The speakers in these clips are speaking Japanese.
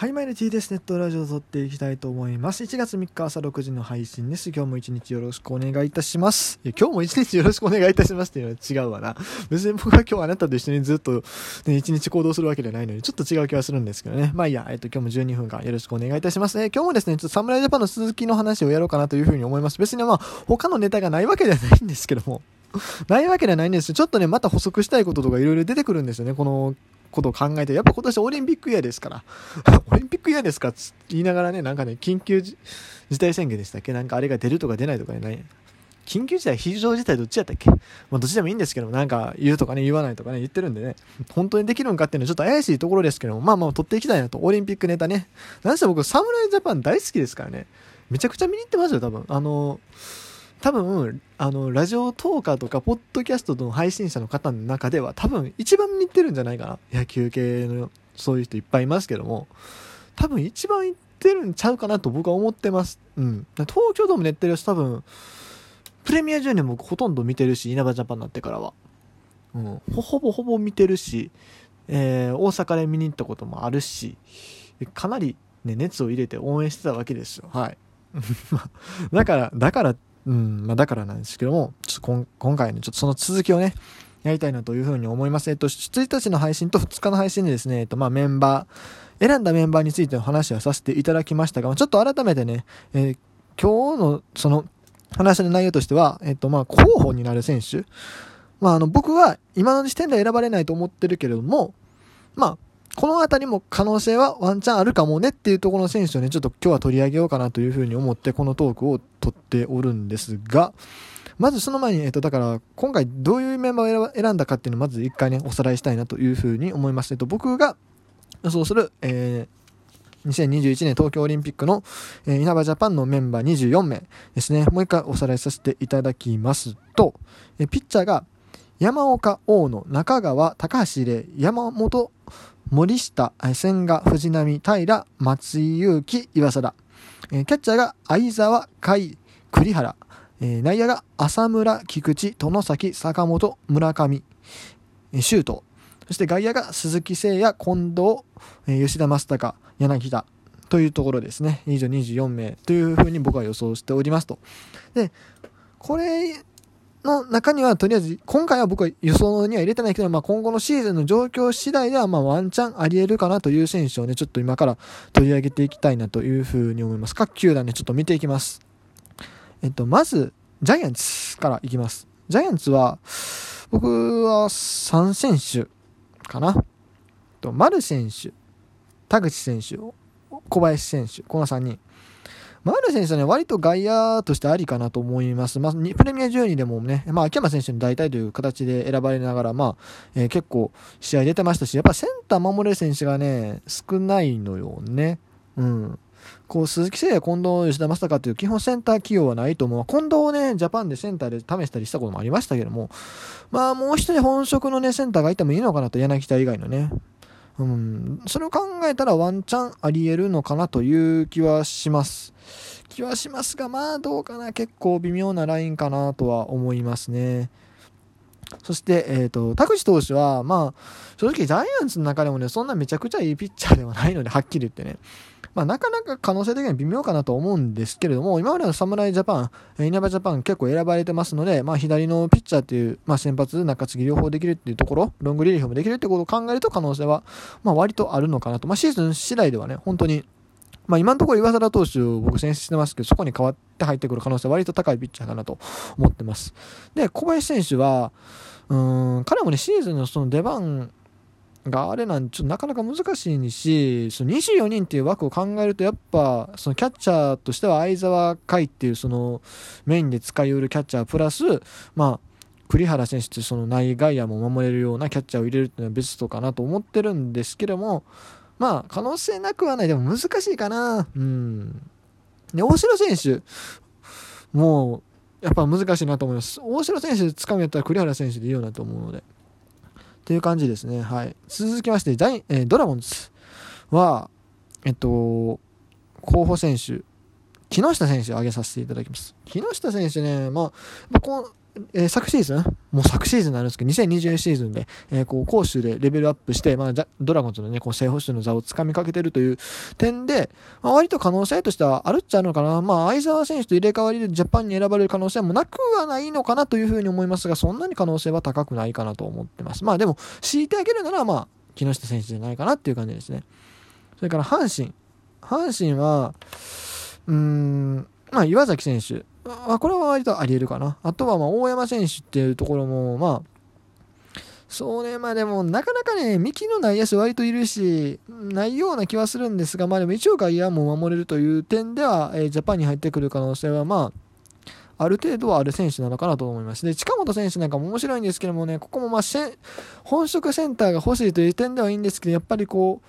はい、毎日ですネットラジオを撮っていきたいと思います。1月3日朝6時の配信です。今日も一日よろしくお願いいたします。いや、今日も一日よろしくお願いいたしますっていうのは違うわな。別に僕は今日あなたと一緒にずっと、ね、一日行動するわけじゃないのに、ちょっと違う気はするんですけどね。まあいいや、えっと、今日も12分間よろしくお願いいたします。えー、今日もですね、ちょっと侍ジャパンの続きの話をやろうかなというふうに思います。別にまあ、他のネタがないわけではないんですけども。ないわけではないんですちょっとね、また補足したいこととかいろいろ出てくるんですよね。このことを考えて、やっぱ今年オリンピックイヤーですから、オリンピックイヤーですかって言いながらね、なんかね、緊急事態宣言でしたっけ？なんかあれが出るとか出ないとかね、ない。緊急事態、非常事態どっちやったっけ？まあどっちでもいいんですけども、なんか言うとかね、言わないとかね、言ってるんでね、本当にできるんかっていうのはちょっと怪しいところですけども、まあまあ取っていきたいなと、オリンピックネタね。なんせ僕、侍ジャパン大好きですからね、めちゃくちゃ見に行ってますよ、多分。あのー多分、あの、ラジオトーカーとか、ポッドキャストの配信者の方の中では、多分一番似てるんじゃないかな。野球系の、そういう人いっぱいいますけども、多分一番いってるんちゃうかなと僕は思ってます。うん。東京ドーム寝ってる人多分、プレミア10年僕ほとんど見てるし、稲葉ジャパンになってからは。うん。ほぼほぼ見てるし、えー、大阪で見に行ったこともあるし、かなりね、熱を入れて応援してたわけですよ。はい。だから、だからうん、まあ、だからなんですけども、ちょっと今回ね、ちょっとその続きをね、やりたいなというふうに思います。えっと、1日の配信と2日の配信でですね、えっと、まあ、メンバー、選んだメンバーについての話はさせていただきましたが、ちょっと改めてね、えー、今日のその話の内容としては、えっと、まあ、候補になる選手、まあ、あの、僕は今の時点では選ばれないと思ってるけれども、まあ、この辺りも可能性はワンチャンあるかもねっていうところの選手をね、ちょっと今日は取り上げようかなというふうに思ってこのトークを取っておるんですが、まずその前に、えっと、だから、今回どういうメンバーを選んだかっていうのをまず一回ね、おさらいしたいなというふうに思います。えっと、僕が予想する、えー、2021年東京オリンピックの、えー、稲葉ジャパンのメンバー24名ですね。もう一回おさらいさせていただきますと、え、ピッチャーが山岡、大野、中川、高橋礼、山本、森下、千賀、藤波、平、松井裕樹、岩貞。えキャッチャーが相沢、甲斐、栗原。え内野が浅村、菊池、殿崎、坂本、村上、えシュート。そして外野が鈴木誠也、近藤、吉田正尚、柳田。というところですね。以上24名というふうに僕は予想しておりますと。で、これの中には、とりあえず、今回は僕は予想には入れてないけど、まあ、今後のシーズンの状況次第では、まあ、ワンチャンあり得るかなという選手をね、ちょっと今から取り上げていきたいなというふうに思います。各球団ね、ちょっと見ていきます。えっと、まず、ジャイアンツからいきます。ジャイアンツは、僕は3選手かな。と、丸選手、田口選手、小林選手、この3人。丸選手はね、割と外野としてありかなと思います。まあ、プレミア12でもね、まあ、秋山選手に代替という形で選ばれながら、まあ、えー、結構試合出てましたし、やっぱセンター守れる選手がね、少ないのよね。うん。こう、鈴木誠也、近藤、吉田正尚という基本センター起用はないと思う。近藤をね、ジャパンでセンターで試したりしたこともありましたけども、まあ、もう一人本職のね、センターがいてもいいのかなと、柳田以外のね。うん、それを考えたらワンチャンありえるのかなという気はします。気はしますが、まあどうかな、結構微妙なラインかなとは思いますね。そして、えっ、ー、と、田口投手は、まあ、正直ジャイアンツの中でもね、そんなめちゃくちゃいいピッチャーではないので、はっきり言ってね。まあ、なかなか可能性的には微妙かなと思うんですけれども、今までの侍ジャパン、稲葉ジャパン結構選ばれてますので、まあ、左のピッチャーっていう、まあ、先発、中継ぎ両方できるっていうところ、ロングリリーフもできるってことを考えると可能性は、まあ、割とあるのかなと。まあ、シーズン次第ではね、本当に、まあ、今のところ岩貞投手を僕選出してますけど、そこに代わって入ってくる可能性は割と高いピッチャーかなと思ってます。で、小林選手は、うん、彼もね、シーズンのその出番があれなんちょっとなかなか難しいし、その24人っていう枠を考えると、やっぱ、そのキャッチャーとしては相沢海っていうそのメインで使いうるキャッチャープラス、まあ、栗原選手ってその内外野も守れるようなキャッチャーを入れるっていうのはベストかなと思ってるんですけども、まあ、可能性なくはない。でも難しいかな。うん。で、大城選手、もう、やっぱ難しいなと思います。大城選手掴みやったら栗原選手でいいよなと思うので。っていう感じですね。はい。続きまして、えー、ドラゴンズは、えっと、候補選手、木下選手を挙げさせていただきます。木下選手ね、まあ、こえー、昨シーズン、もう昨シーズンになるんですけど、2020シーズンで、えー、こう、攻守でレベルアップして、まあ、ドラゴンズのね、こう、正捕手の座をつかみかけてるという点で、まあ、割と可能性としてはあるっちゃあるのかな。まあ、相澤選手と入れ替わりでジャパンに選ばれる可能性もなくはないのかなというふうに思いますが、そんなに可能性は高くないかなと思ってます。まあ、でも、強いてあげるなら、まあ、木下選手じゃないかなっていう感じですね。それから、阪神。阪神は、うーん、まあ、岩崎選手。あ、これは割とあり得るかな。あとは、ま、大山選手っていうところも、まあ、そうね、まあでも、なかなかね、幹のない野手割といるし、ないような気はするんですが、まあでも一応外野も守れるという点では、えー、ジャパンに入ってくる可能性は、まあ、ある程度はある選手なのかなと思います。で、近本選手なんかも面白いんですけどもね、ここもまあ、本職センターが欲しいという点ではいいんですけど、やっぱりこう、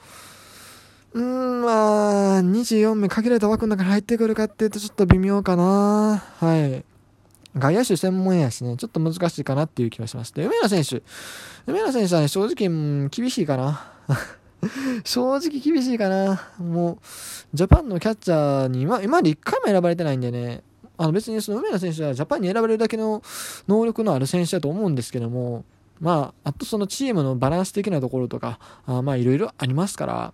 うん、まあ、24名限られた枠の中に入ってくるかっていうとちょっと微妙かな。はい。外野手専門やしね、ちょっと難しいかなっていう気がします。で、梅野選手。梅野選手はね、正直、うん、厳しいかな。正直厳しいかな。もう、ジャパンのキャッチャーに、ま、今まで1回も選ばれてないんでね、あの別にその梅野選手はジャパンに選ばれるだけの能力のある選手だと思うんですけども、まあ、あとそのチームのバランス的なところとか、あまあいろいろありますから、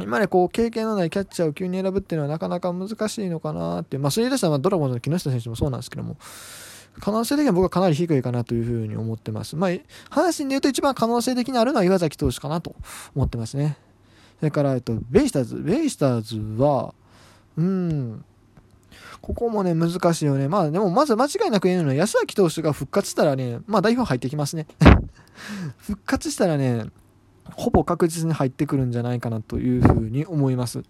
今ね、こう、経験のないキャッチャーを急に選ぶっていうのはなかなか難しいのかなっていう、まあ、それ言い出したらドラゴンズの木下選手もそうなんですけども、可能性的には僕はかなり低いかなというふうに思ってます。まあ、阪神で言うと一番可能性的にあるのは岩崎投手かなと思ってますね。それから、えっと、ベイスターズ。ベイスターズは、うん、ここもね、難しいよね。まあ、でも、まず間違いなく言えるのは、安崎投手が復活したらね、まあ、代表入ってきますね。復活したらね、ほぼ確実に入ってくるんじゃないかなというふうに思います。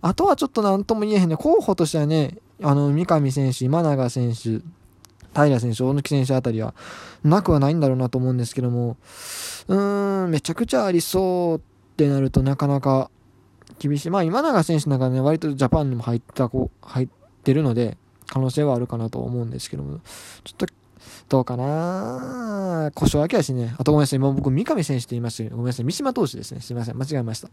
あとはちょっと何とも言えへんね。候補としてはね、あの、三上選手、今永選手、平選手、大貫選手あたりは、なくはないんだろうなと思うんですけども、うーん、めちゃくちゃありそうってなるとなかなか厳しい。まあ、今永選手なんかね、割とジャパンにも入った子、入ってるので、可能性はあるかなと思うんですけども、ちょっとどうかな故障明けやしね。あとごめんなさい。今僕、三上選手って言いましたけど、ごめんなさい。三島投手ですね。すいません。間違えました。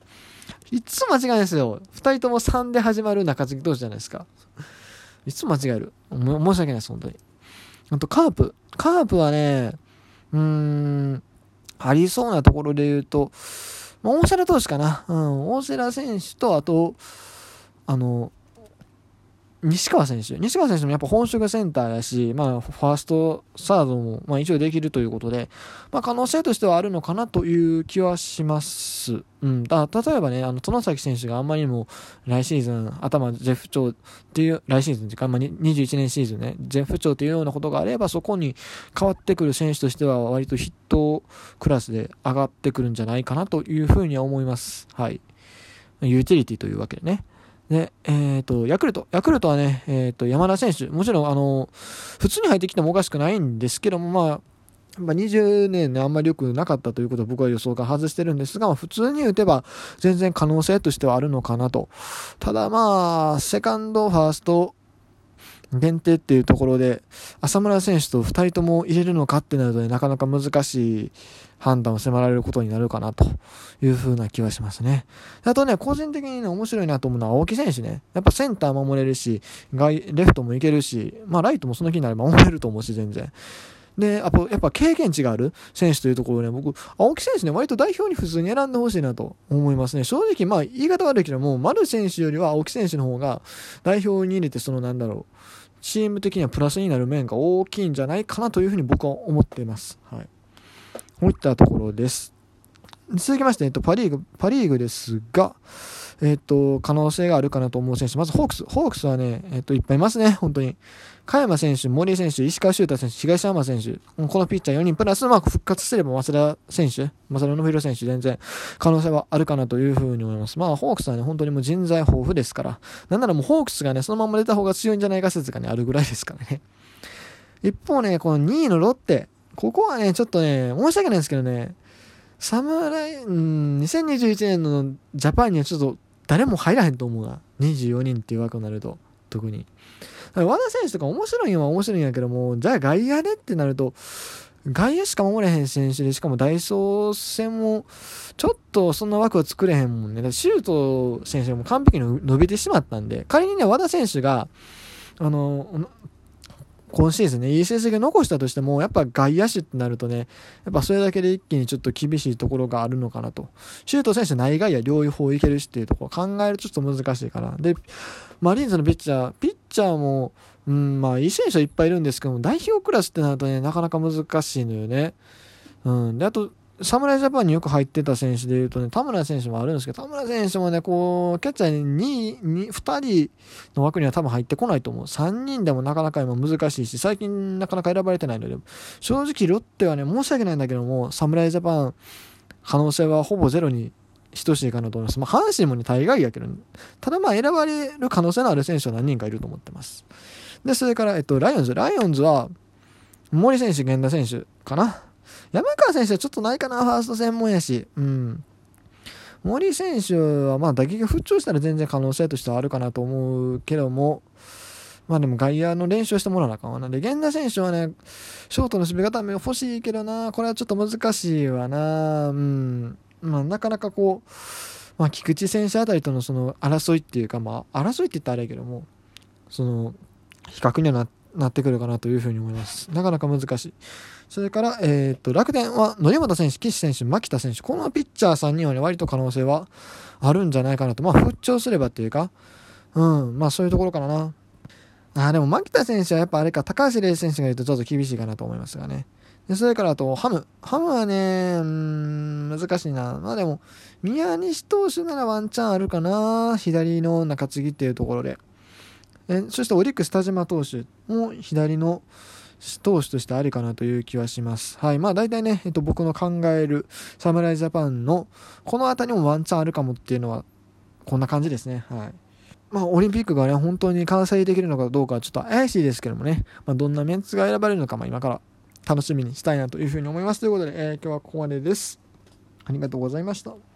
いつも間違えですよ。二人とも3で始まる中継ぎ投手じゃないですか。いつも間違える。申し訳ないです、本当に。あと、カープ。カープはね、うーん、ありそうなところで言うと、まあ、大瀬良投手かな。うん、大瀬良選手と、あと、あの、西川選手。西川選手もやっぱ本職センターやし、まあ、ファースト、サードも、まあ、一応できるということで、まあ、可能性としてはあるのかなという気はします。うん。だ例えばね、あの、殿崎選手があんまりにも来シーズン、頭絶不調っていう、来シーズンっていうか、まあ、21年シーズンね、絶不調っていうようなことがあれば、そこに変わってくる選手としては、割とヒットクラスで上がってくるんじゃないかなというふうには思います。はい。ユーティリティというわけでね。ね、えっ、ー、と、ヤクルト。ヤクルトはね、えっ、ー、と、山田選手。もちろん、あの、普通に入ってきてもおかしくないんですけども、まあ、まあ、20年ね、あんまり良くなかったということを僕は予想が外してるんですが、まあ、普通に打てば全然可能性としてはあるのかなと。ただまあ、セカンド、ファースト、限定っていうところで、浅村選手と2人とも入れるのかってなるとね、なかなか難しい判断を迫られることになるかなという風な気はしますね。あとね、個人的にね、面白いなと思うのは青木選手ね。やっぱセンター守れるし、外、レフトもいけるし、まあライトもその気になれば守れると思うし、全然。で、やっぱ、やっぱ経験値がある選手というところで、僕、青木選手ね、割と代表に普通に選んでほしいなと思いますね。正直、まあ、言い方悪いけども、丸選手よりは青木選手の方が代表に入れて、そのなんだろう、チーム的にはプラスになる面が大きいんじゃないかなというふうに僕は思っています。はい。こういったところです。続きまして、えっと、パリーグ、パリーグですが、えっと、可能性があるかなと思う選手。まず、ホークス。ホークスはね、えっと、いっぱいいますね、本当に。加山選手、森選手、石川修太選手、東山選手、このピッチャー4人、プラス、まあ、復活すれば、増田選手、増田信弘選手、全然、可能性はあるかなというふうに思います。まあ、ホークスはね、本当にもう人材豊富ですから、なんならもうホークスがね、そのまま出た方が強いんじゃないか説がね、あるぐらいですからね。一方ね、この2位のロッテ、ここはね、ちょっとね、申し訳ないんですけどね、侍、うん、2021年のジャパンにはちょっと誰も入らへんと思うな。24人っていう枠になると、特に。和田選手とか面白いんは面白いんやけども、じゃあ外野でってなると、外野しか守れへん選手で、しかもダイソー戦も、ちょっとそんな枠を作れへんもんね。だシュート選手も完璧に伸びてしまったんで、仮にね、和田選手が、あの、今シーズンね、いい成績を残したとしても、やっぱ外野手ってなるとね、やっぱそれだけで一気にちょっと厳しいところがあるのかなと。シュート選手内外野両方いけるしっていうところ考えるとちょっと難しいかな。で、マリーンズのピッチャー、ピッチャーも、うん、まあ、いい選手はいっぱいいるんですけども、代表クラスってなるとね、なかなか難しいのよね。うん。で、あと、侍ジャパンによく入ってた選手でいうとね、田村選手もあるんですけど、田村選手もね、こう、キャッチャーに 2, 2, 2人の枠には多分入ってこないと思う。3人でもなかなか今難しいし、最近なかなか選ばれてないので、正直ロッテはね、申し訳ないんだけども、侍ジャパン、可能性はほぼゼロに等しいかなと思います。まあ、阪神もね、大概やけど、ただまあ、選ばれる可能性のある選手は何人かいると思ってます。で、それから、えっと、ライオンズ。ライオンズは、森選手、源田選手かな。山川選手はちょっとないかな、ファースト専門やし。うん。森選手は、まあ、打撃が復調したら全然可能性としてはあるかなと思うけども、まあでも外野の練習をしてもらわなあかんわな。で、源田選手はね、ショートの守備固め欲しいけどな、これはちょっと難しいわな。うん。まあ、なかなかこう、まあ、菊池選手あたりとのその争いっていうか、まあ、争いって言ったらあれやけども、その、比較にはなっなってくるかなというふうに思います。なかなか難しい。それから、えー、っと、楽天は、則本選手、岸選手、牧田選手、このピッチャー3人はね、割と可能性はあるんじゃないかなと。まあ、復調すればっていうか、うん、まあ、そういうところかな。あ、でも、牧田選手はやっぱあれか、高橋礼選手がいるとちょっと厳しいかなと思いますがね。で、それからあと、ハム。ハムはね、うん、難しいな。まあでも、宮西投手ならワンチャンあるかな。左の中継ぎっていうところで。えそしてオリックス田島投手も左の投手としてありかなという気はします。はい。まあ大体ね、えっと、僕の考える侍ジャパンのこの辺りもワンチャンあるかもっていうのはこんな感じですね。はい。まあ、オリンピックがね、本当に完成できるのかどうかちょっと怪しいですけどもね、まあ、どんなメンツが選ばれるのか、まあ、今から楽しみにしたいなというふうに思います。ということで、えー、今日はここまでです。ありがとうございました。